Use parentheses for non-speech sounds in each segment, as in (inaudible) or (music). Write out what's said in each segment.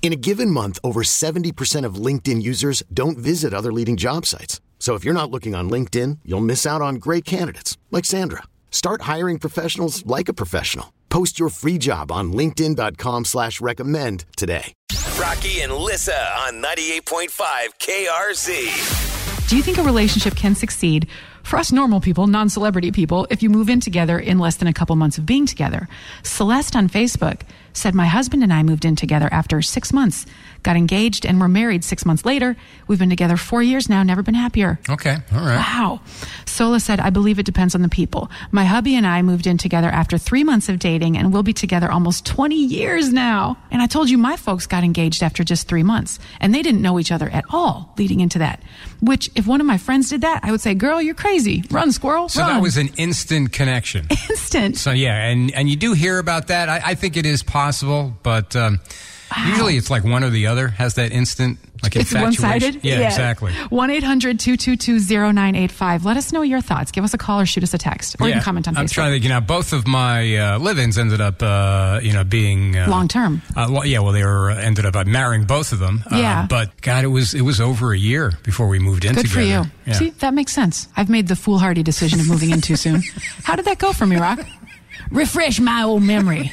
In a given month, over 70% of LinkedIn users don't visit other leading job sites. So if you're not looking on LinkedIn, you'll miss out on great candidates like Sandra. Start hiring professionals like a professional. Post your free job on LinkedIn.com slash recommend today. Rocky and Lissa on 98.5 KRZ. Do you think a relationship can succeed for us normal people, non celebrity people, if you move in together in less than a couple months of being together? Celeste on Facebook said, My husband and I moved in together after six months, got engaged, and were married six months later. We've been together four years now, never been happier. Okay, all right. Wow. Sola said, I believe it depends on the people. My hubby and I moved in together after three months of dating, and we'll be together almost 20 years now. And I told you my folks got engaged after just three months, and they didn't know each other at all leading into that. Which, if one of my friends did that, I would say, Girl, you're crazy. Run, squirrel. So run. that was an instant connection. (laughs) instant. So yeah, and and you do hear about that. I, I think it is possible, but um, usually it's like one or the other has that instant like It's one infatuation. sided? Yeah, exactly. 1 800 222 0985. Let us know your thoughts. Give us a call or shoot us a text. Or you can comment on I'm Facebook. trying to think. You know, both of my uh, live-ins ended up, uh, you know, being uh, Long term. Uh, well, yeah, well, they were uh, ended up uh, marrying both of them. Yeah. but God, it was it was over a year before we moved in Good together. for you. Yeah. See, that makes sense. I've made the foolhardy decision of moving in too soon. (laughs) How did that go for me, Rock? Refresh my old memory.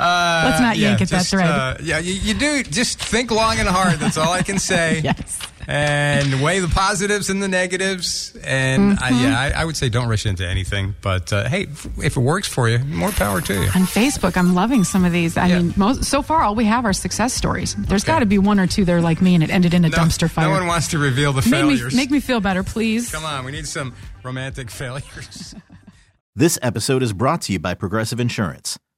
Uh, Let's not yank at that just, thread. Uh, yeah, you, you do. Just think long and hard. That's all I can (laughs) say. Yes. And weigh the positives and the negatives. And I, Mm-hmm. yeah, I, I would say don't rush into anything. But uh, hey, if- if it works for you, more power to you. On Facebook, I'm loving some of these. I Yeah. mean, most, so far, all we have are success stories. There's Okay. got to be one or two that are like me and it ended in a No, dumpster fire. No one wants to reveal the make, me, failures. make me feel better, please. Come on, we need some romantic failures. (laughs) (laughs) This episode is brought to you by Progressive Insurance.